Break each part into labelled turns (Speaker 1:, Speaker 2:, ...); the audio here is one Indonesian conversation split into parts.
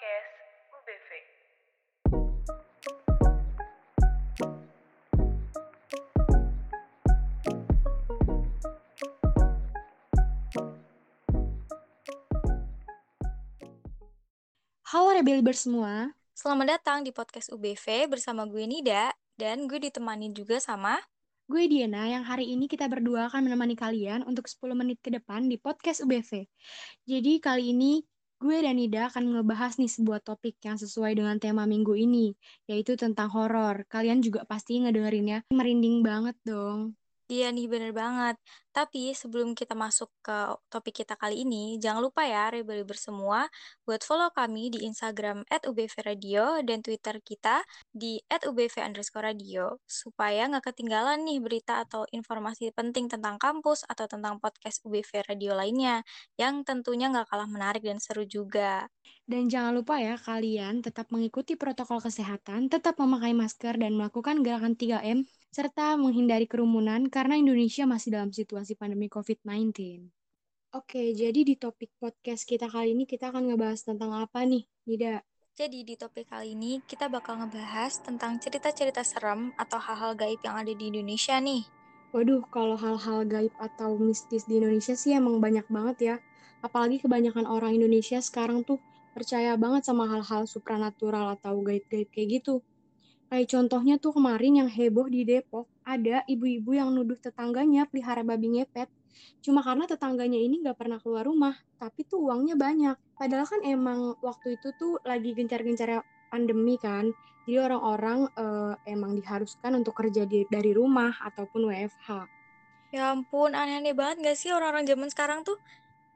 Speaker 1: Podcast UBV.
Speaker 2: Halo Rebelibers semua,
Speaker 3: Selamat datang di podcast UBV bersama gue Nida dan gue ditemani juga sama
Speaker 2: gue Diana yang hari ini kita berdua akan menemani kalian untuk 10 menit ke depan di podcast UBV. Jadi kali ini gue dan Nida akan ngebahas nih sebuah topik yang sesuai dengan tema minggu ini, yaitu tentang horor. Kalian juga pasti ngedengerinnya merinding banget dong.
Speaker 3: Dia nih bener banget. Tapi sebelum kita masuk ke topik kita kali ini, jangan lupa ya rebel semua buat follow kami di Instagram at UBV Radio dan Twitter kita di at UBV underscore radio supaya nggak ketinggalan nih berita atau informasi penting tentang kampus atau tentang podcast UBV Radio lainnya yang tentunya nggak kalah menarik dan seru juga.
Speaker 2: Dan jangan lupa ya, kalian tetap mengikuti protokol kesehatan, tetap memakai masker dan melakukan gerakan 3M, serta menghindari kerumunan karena Indonesia masih dalam situasi pandemi COVID-19. Oke, jadi di topik podcast kita kali ini kita akan ngebahas tentang apa nih, Nida?
Speaker 3: Jadi di topik kali ini kita bakal ngebahas tentang cerita-cerita serem atau hal-hal gaib yang ada di Indonesia nih.
Speaker 2: Waduh, kalau hal-hal gaib atau mistis di Indonesia sih emang banyak banget ya. Apalagi kebanyakan orang Indonesia sekarang tuh percaya banget sama hal-hal supranatural atau gaib-gaib kayak gitu. Kayak contohnya tuh kemarin yang heboh di Depok, ada ibu-ibu yang nuduh tetangganya pelihara babi ngepet. Cuma karena tetangganya ini nggak pernah keluar rumah, tapi tuh uangnya banyak. Padahal kan emang waktu itu tuh lagi gencar-gencarnya pandemi kan. Jadi orang-orang eh, emang diharuskan untuk kerja di, dari rumah ataupun WFH.
Speaker 3: Ya ampun, aneh-aneh banget gak sih orang-orang zaman sekarang tuh?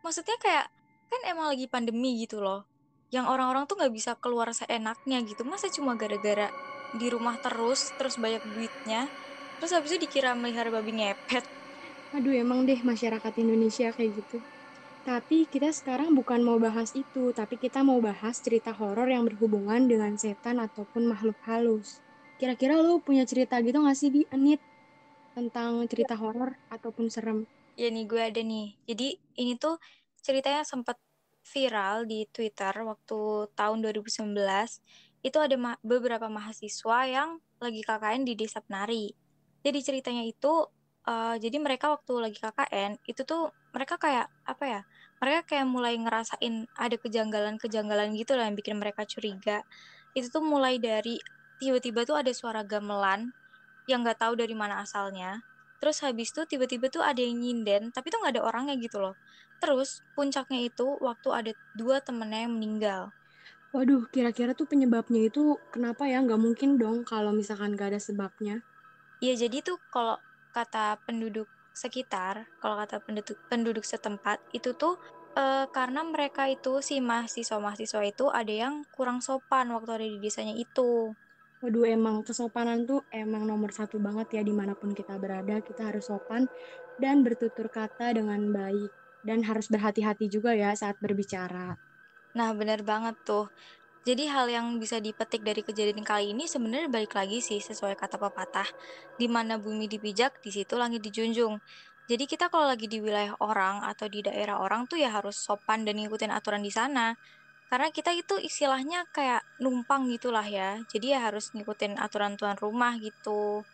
Speaker 3: Maksudnya kayak, kan emang lagi pandemi gitu loh. Yang orang-orang tuh gak bisa keluar seenaknya gitu. Masa cuma gara-gara di rumah terus, terus banyak duitnya, terus habis itu dikira melihara babi ngepet.
Speaker 2: Aduh, emang deh masyarakat Indonesia kayak gitu. Tapi kita sekarang bukan mau bahas itu, tapi kita mau bahas cerita horor yang berhubungan dengan setan ataupun makhluk halus. Kira-kira lu punya cerita gitu gak sih, Di? Anit? Tentang cerita horor ataupun serem?
Speaker 3: Ya nih gue ada nih. Jadi ini tuh ceritanya sempat viral di Twitter waktu tahun 2019. Itu ada ma beberapa mahasiswa yang lagi KKN di Desa Penari. Jadi ceritanya itu uh, jadi mereka waktu lagi KKN itu tuh mereka kayak apa ya? Mereka kayak mulai ngerasain ada kejanggalan-kejanggalan gitu lah yang bikin mereka curiga. Itu tuh mulai dari tiba-tiba tuh ada suara gamelan yang nggak tahu dari mana asalnya. Terus habis itu tiba-tiba tuh ada yang nyinden, tapi tuh nggak ada orangnya gitu loh. Terus puncaknya itu waktu ada dua temennya yang meninggal.
Speaker 2: Waduh, kira-kira tuh penyebabnya itu kenapa ya? Nggak mungkin dong kalau misalkan nggak ada sebabnya.
Speaker 3: Iya, jadi tuh kalau kata penduduk sekitar, kalau kata penduduk, penduduk setempat, itu tuh e, karena mereka itu si mahasiswa-mahasiswa itu ada yang kurang sopan waktu ada di desanya itu.
Speaker 2: Waduh, emang kesopanan tuh emang nomor satu banget ya di mana pun kita berada. Kita harus sopan dan bertutur kata dengan baik. Dan harus berhati-hati juga ya saat berbicara.
Speaker 3: Nah, bener banget tuh. Jadi hal yang bisa dipetik dari kejadian kali ini sebenarnya balik lagi sih sesuai kata pepatah. Di mana bumi dipijak, di situ langit dijunjung. Jadi kita kalau lagi di wilayah orang atau di daerah orang tuh ya harus sopan dan ngikutin aturan di sana karena kita itu istilahnya kayak numpang gitulah ya jadi ya harus ngikutin aturan tuan rumah gitu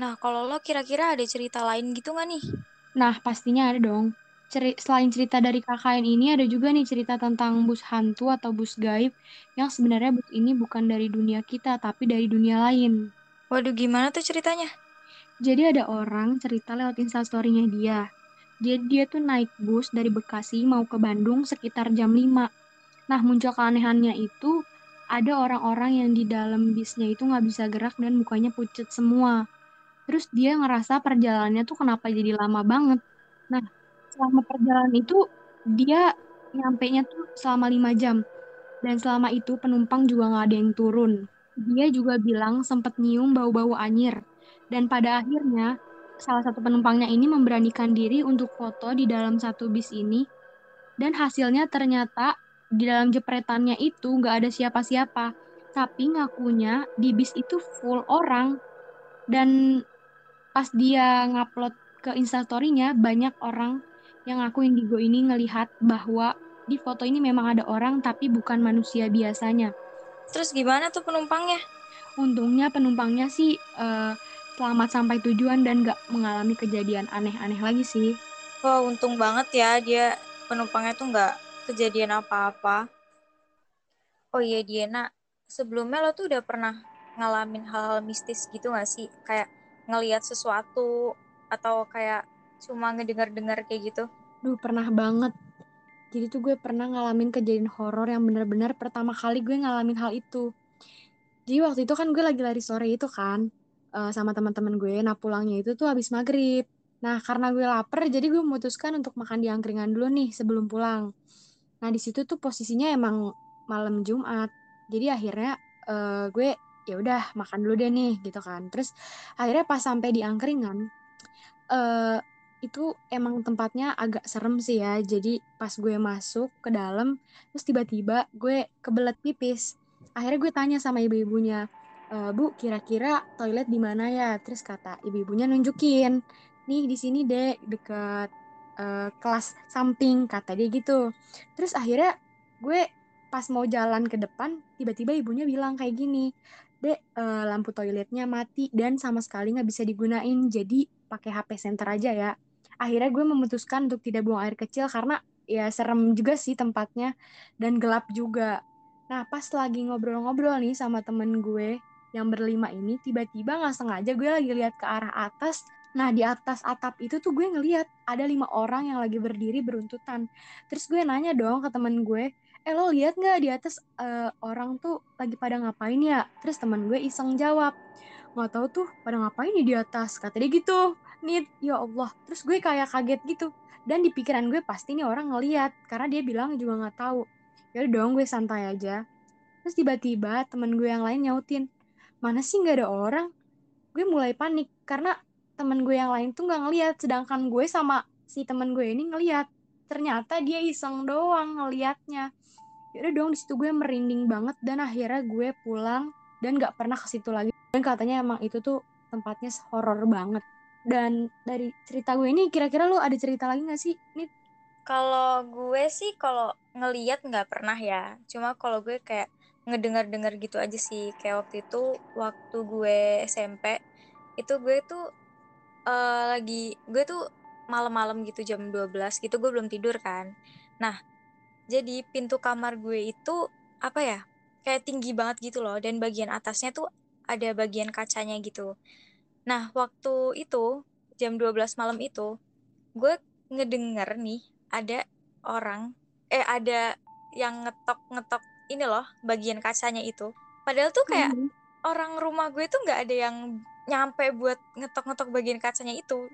Speaker 3: nah kalau lo kira-kira ada cerita lain gitu nggak nih
Speaker 2: Nah, pastinya ada dong. Ceri selain cerita dari KKN ini, ada juga nih cerita tentang bus hantu atau bus gaib yang sebenarnya bus ini bukan dari dunia kita, tapi dari dunia lain.
Speaker 3: waduh gimana tuh ceritanya
Speaker 2: Jadi ada orang cerita lewat instastorynya dia. Jadi dia tuh naik bus dari Bekasi mau ke Bandung sekitar jam 5. Nah, muncul keanehannya itu ada orang-orang yang di dalam bisnya itu nggak bisa gerak dan mukanya pucat semua. Terus dia ngerasa perjalanannya tuh kenapa jadi lama banget. Nah, selama perjalanan itu dia nyampe-nya tuh selama 5 jam. Dan selama itu penumpang juga nggak ada yang turun. Dia juga bilang sempat nyium bau-bau anyir. Dan pada akhirnya, salah satu penumpangnya ini memberanikan diri untuk foto di dalam satu bis ini. Dan hasilnya ternyata di dalam jepretannya itu nggak ada siapa-siapa. Tapi ngakunya di bis itu full orang. Dan pas dia ngupload ke instastorynya, banyak orang yang ngaku Indigo ini ngelihat bahwa di foto ini memang ada orang tapi bukan manusia biasanya.
Speaker 3: Terus gimana tuh penumpangnya?
Speaker 2: Untungnya penumpangnya sih uh, selamat sampai tujuan dan gak mengalami kejadian aneh-aneh lagi sih.
Speaker 3: Wah, untung banget ya dia penumpangnya tuh gak kejadian apa-apa. Oh iya Diana, sebelumnya lo tuh udah pernah ngalamin hal-hal mistis gitu gak sih? Kayak ngeliat sesuatu atau kayak cuma ngedengar-dengar kayak gitu?
Speaker 2: Duh, pernah banget. Jadi tuh gue pernah ngalamin kejadian horor yang bener-bener pertama kali gue ngalamin hal itu. Jadi waktu itu kan gue lagi lari sore itu kan uh, sama teman-teman gue. Nah pulangnya itu tuh habis maghrib. Nah karena gue lapar, jadi gue memutuskan untuk makan di angkringan dulu nih sebelum pulang. Nah di situ tuh posisinya emang malam Jumat. Jadi akhirnya uh, gue ya udah makan dulu deh nih gitu kan. Terus akhirnya pas sampai di angkringan, uh, itu emang tempatnya agak serem sih ya. Jadi pas gue masuk ke dalam, terus tiba-tiba gue kebelet pipis. Akhirnya gue tanya sama ibu-ibunya, e, Bu, kira-kira toilet di mana ya? Terus kata ibu-ibunya nunjukin, nih di sini deh deket uh, kelas samping kata dia gitu. Terus akhirnya gue pas mau jalan ke depan, tiba-tiba ibunya bilang kayak gini, Dek, uh, lampu toiletnya mati dan sama sekali nggak bisa digunain, jadi pakai HP center aja ya akhirnya gue memutuskan untuk tidak buang air kecil karena ya serem juga sih tempatnya dan gelap juga. Nah pas lagi ngobrol-ngobrol nih sama temen gue yang berlima ini tiba-tiba nggak sengaja gue lagi lihat ke arah atas Nah di atas atap itu tuh gue ngeliat ada lima orang yang lagi berdiri beruntutan. Terus gue nanya dong ke temen gue, eh lo lihat nggak di atas uh, orang tuh lagi pada ngapain ya? Terus temen gue iseng jawab, nggak tahu tuh pada ngapain ya di atas. Kata dia gitu nih ya Allah. Terus gue kayak kaget gitu. Dan di pikiran gue pasti nih orang ngeliat. Karena dia bilang juga nggak tahu. Ya dong gue santai aja. Terus tiba-tiba temen gue yang lain nyautin. Mana sih nggak ada orang? Gue mulai panik. Karena temen gue yang lain tuh nggak ngeliat. Sedangkan gue sama si temen gue ini ngeliat. Ternyata dia iseng doang ngeliatnya. Ya udah dong di situ gue merinding banget. Dan akhirnya gue pulang. Dan nggak pernah ke situ lagi. Dan katanya emang itu tuh tempatnya horor banget dan dari cerita gue ini kira-kira lu ada cerita lagi gak sih Nit?
Speaker 3: Kalau gue sih kalau ngeliat nggak pernah ya. Cuma kalau gue kayak ngedengar-dengar gitu aja sih. Kayak waktu itu waktu gue SMP itu gue tuh uh, lagi gue tuh malam-malam gitu jam 12 gitu gue belum tidur kan. Nah, jadi pintu kamar gue itu apa ya? Kayak tinggi banget gitu loh dan bagian atasnya tuh ada bagian kacanya gitu. Nah, waktu itu, jam 12 malam itu, gue ngedenger nih, ada orang, eh ada yang ngetok-ngetok ini loh, bagian kacanya itu. Padahal tuh kayak mm -hmm. orang rumah gue tuh nggak ada yang nyampe buat ngetok-ngetok bagian kacanya itu.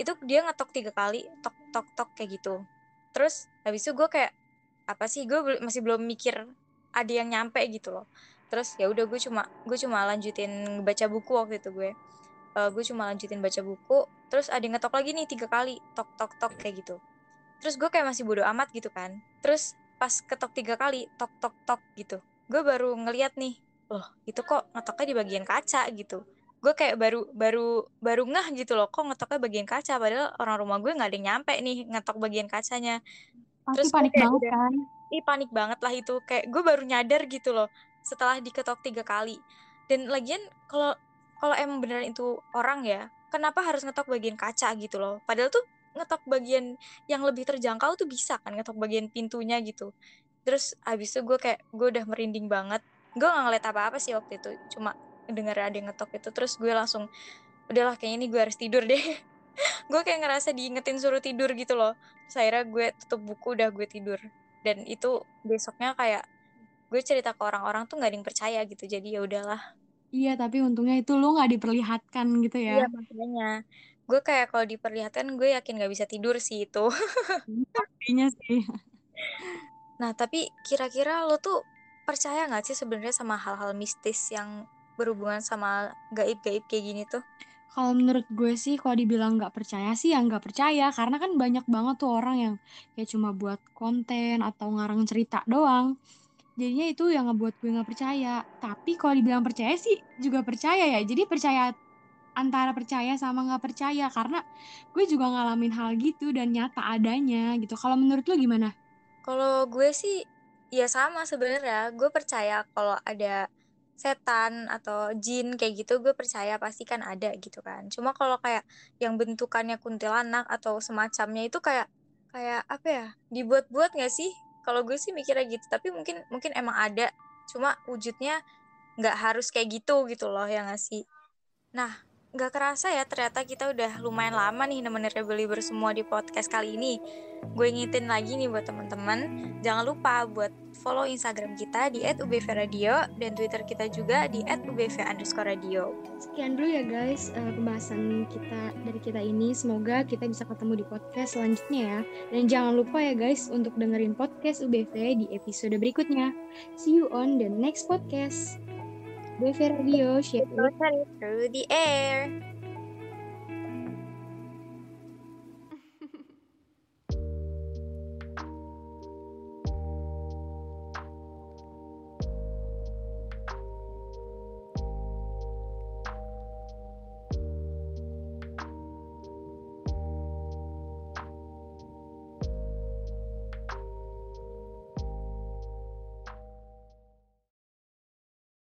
Speaker 3: Itu dia ngetok tiga kali, tok-tok-tok kayak gitu. Terus habis itu gue kayak, apa sih, gue masih belum mikir ada yang nyampe gitu loh. Terus ya udah gue cuma gue cuma lanjutin baca buku waktu itu gue uh, gue cuma lanjutin baca buku terus ada yang ngetok lagi nih tiga kali tok tok tok kayak gitu. Terus gue kayak masih bodo amat gitu kan. Terus pas ketok tiga kali tok tok tok gitu. Gue baru ngeliat nih loh itu kok ngetoknya di bagian kaca gitu. Gue kayak baru baru baru ngah gitu loh kok ngetoknya bagian kaca? Padahal orang rumah gue nggak ada yang nyampe nih ngetok bagian kacanya.
Speaker 2: Pasti terus panik banget kan?
Speaker 3: Ih panik banget lah itu. Kayak gue baru nyadar gitu loh setelah diketok tiga kali. Dan lagian kalau kalau emang beneran itu orang ya kenapa harus ngetok bagian kaca gitu loh? Padahal tuh ngetok bagian yang lebih terjangkau tuh bisa kan ngetok bagian pintunya gitu. Terus abis itu gue kayak gue udah merinding banget. Gue gak ngeliat apa-apa sih waktu itu cuma denger ada yang ngetok itu terus gue langsung udahlah kayaknya ini gue harus tidur deh. Gue kayak ngerasa diingetin suruh tidur gitu loh. Saya gue tutup buku udah gue tidur. Dan itu besoknya kayak gue cerita ke orang-orang tuh nggak ada yang percaya gitu jadi ya udahlah
Speaker 2: Iya, tapi untungnya itu lo nggak diperlihatkan gitu ya.
Speaker 3: Iya, makanya. Gue kayak kalau diperlihatkan, gue yakin gak bisa tidur sih itu.
Speaker 2: Pastinya sih.
Speaker 3: Nah, tapi kira-kira lo tuh percaya gak sih sebenarnya sama hal-hal mistis yang berhubungan sama gaib-gaib kayak gini tuh?
Speaker 2: Kalau menurut gue sih, kalau dibilang nggak percaya sih ya nggak percaya. Karena kan banyak banget tuh orang yang kayak cuma buat konten atau ngarang cerita doang jadinya itu yang ngebuat gue nggak percaya tapi kalau dibilang percaya sih juga percaya ya jadi percaya antara percaya sama nggak percaya karena gue juga ngalamin hal gitu dan nyata adanya gitu kalau menurut lo gimana
Speaker 3: Kalau gue sih ya sama sebenarnya. Gue percaya kalau ada setan atau jin kayak gitu gue percaya pasti kan ada gitu kan. Cuma kalau kayak yang bentukannya kuntilanak atau semacamnya itu kayak kayak apa ya? Dibuat-buat gak sih? Kalau gue sih mikirnya gitu. Tapi mungkin mungkin emang ada. Cuma wujudnya nggak harus kayak gitu gitu loh yang ngasih. Nah, nggak kerasa ya ternyata kita udah lumayan lama nih nemenin Rebelliber semua di podcast kali ini. Gue ngitin lagi nih buat teman-teman, jangan lupa buat follow Instagram kita di @ubvradio dan Twitter kita juga di @ubv_radio.
Speaker 2: Sekian dulu ya guys uh, pembahasan kita dari kita ini. Semoga kita bisa ketemu di podcast selanjutnya ya. Dan jangan lupa ya guys untuk dengerin podcast UBV di episode berikutnya. See you on the next podcast. BF Radio, share
Speaker 3: through the air.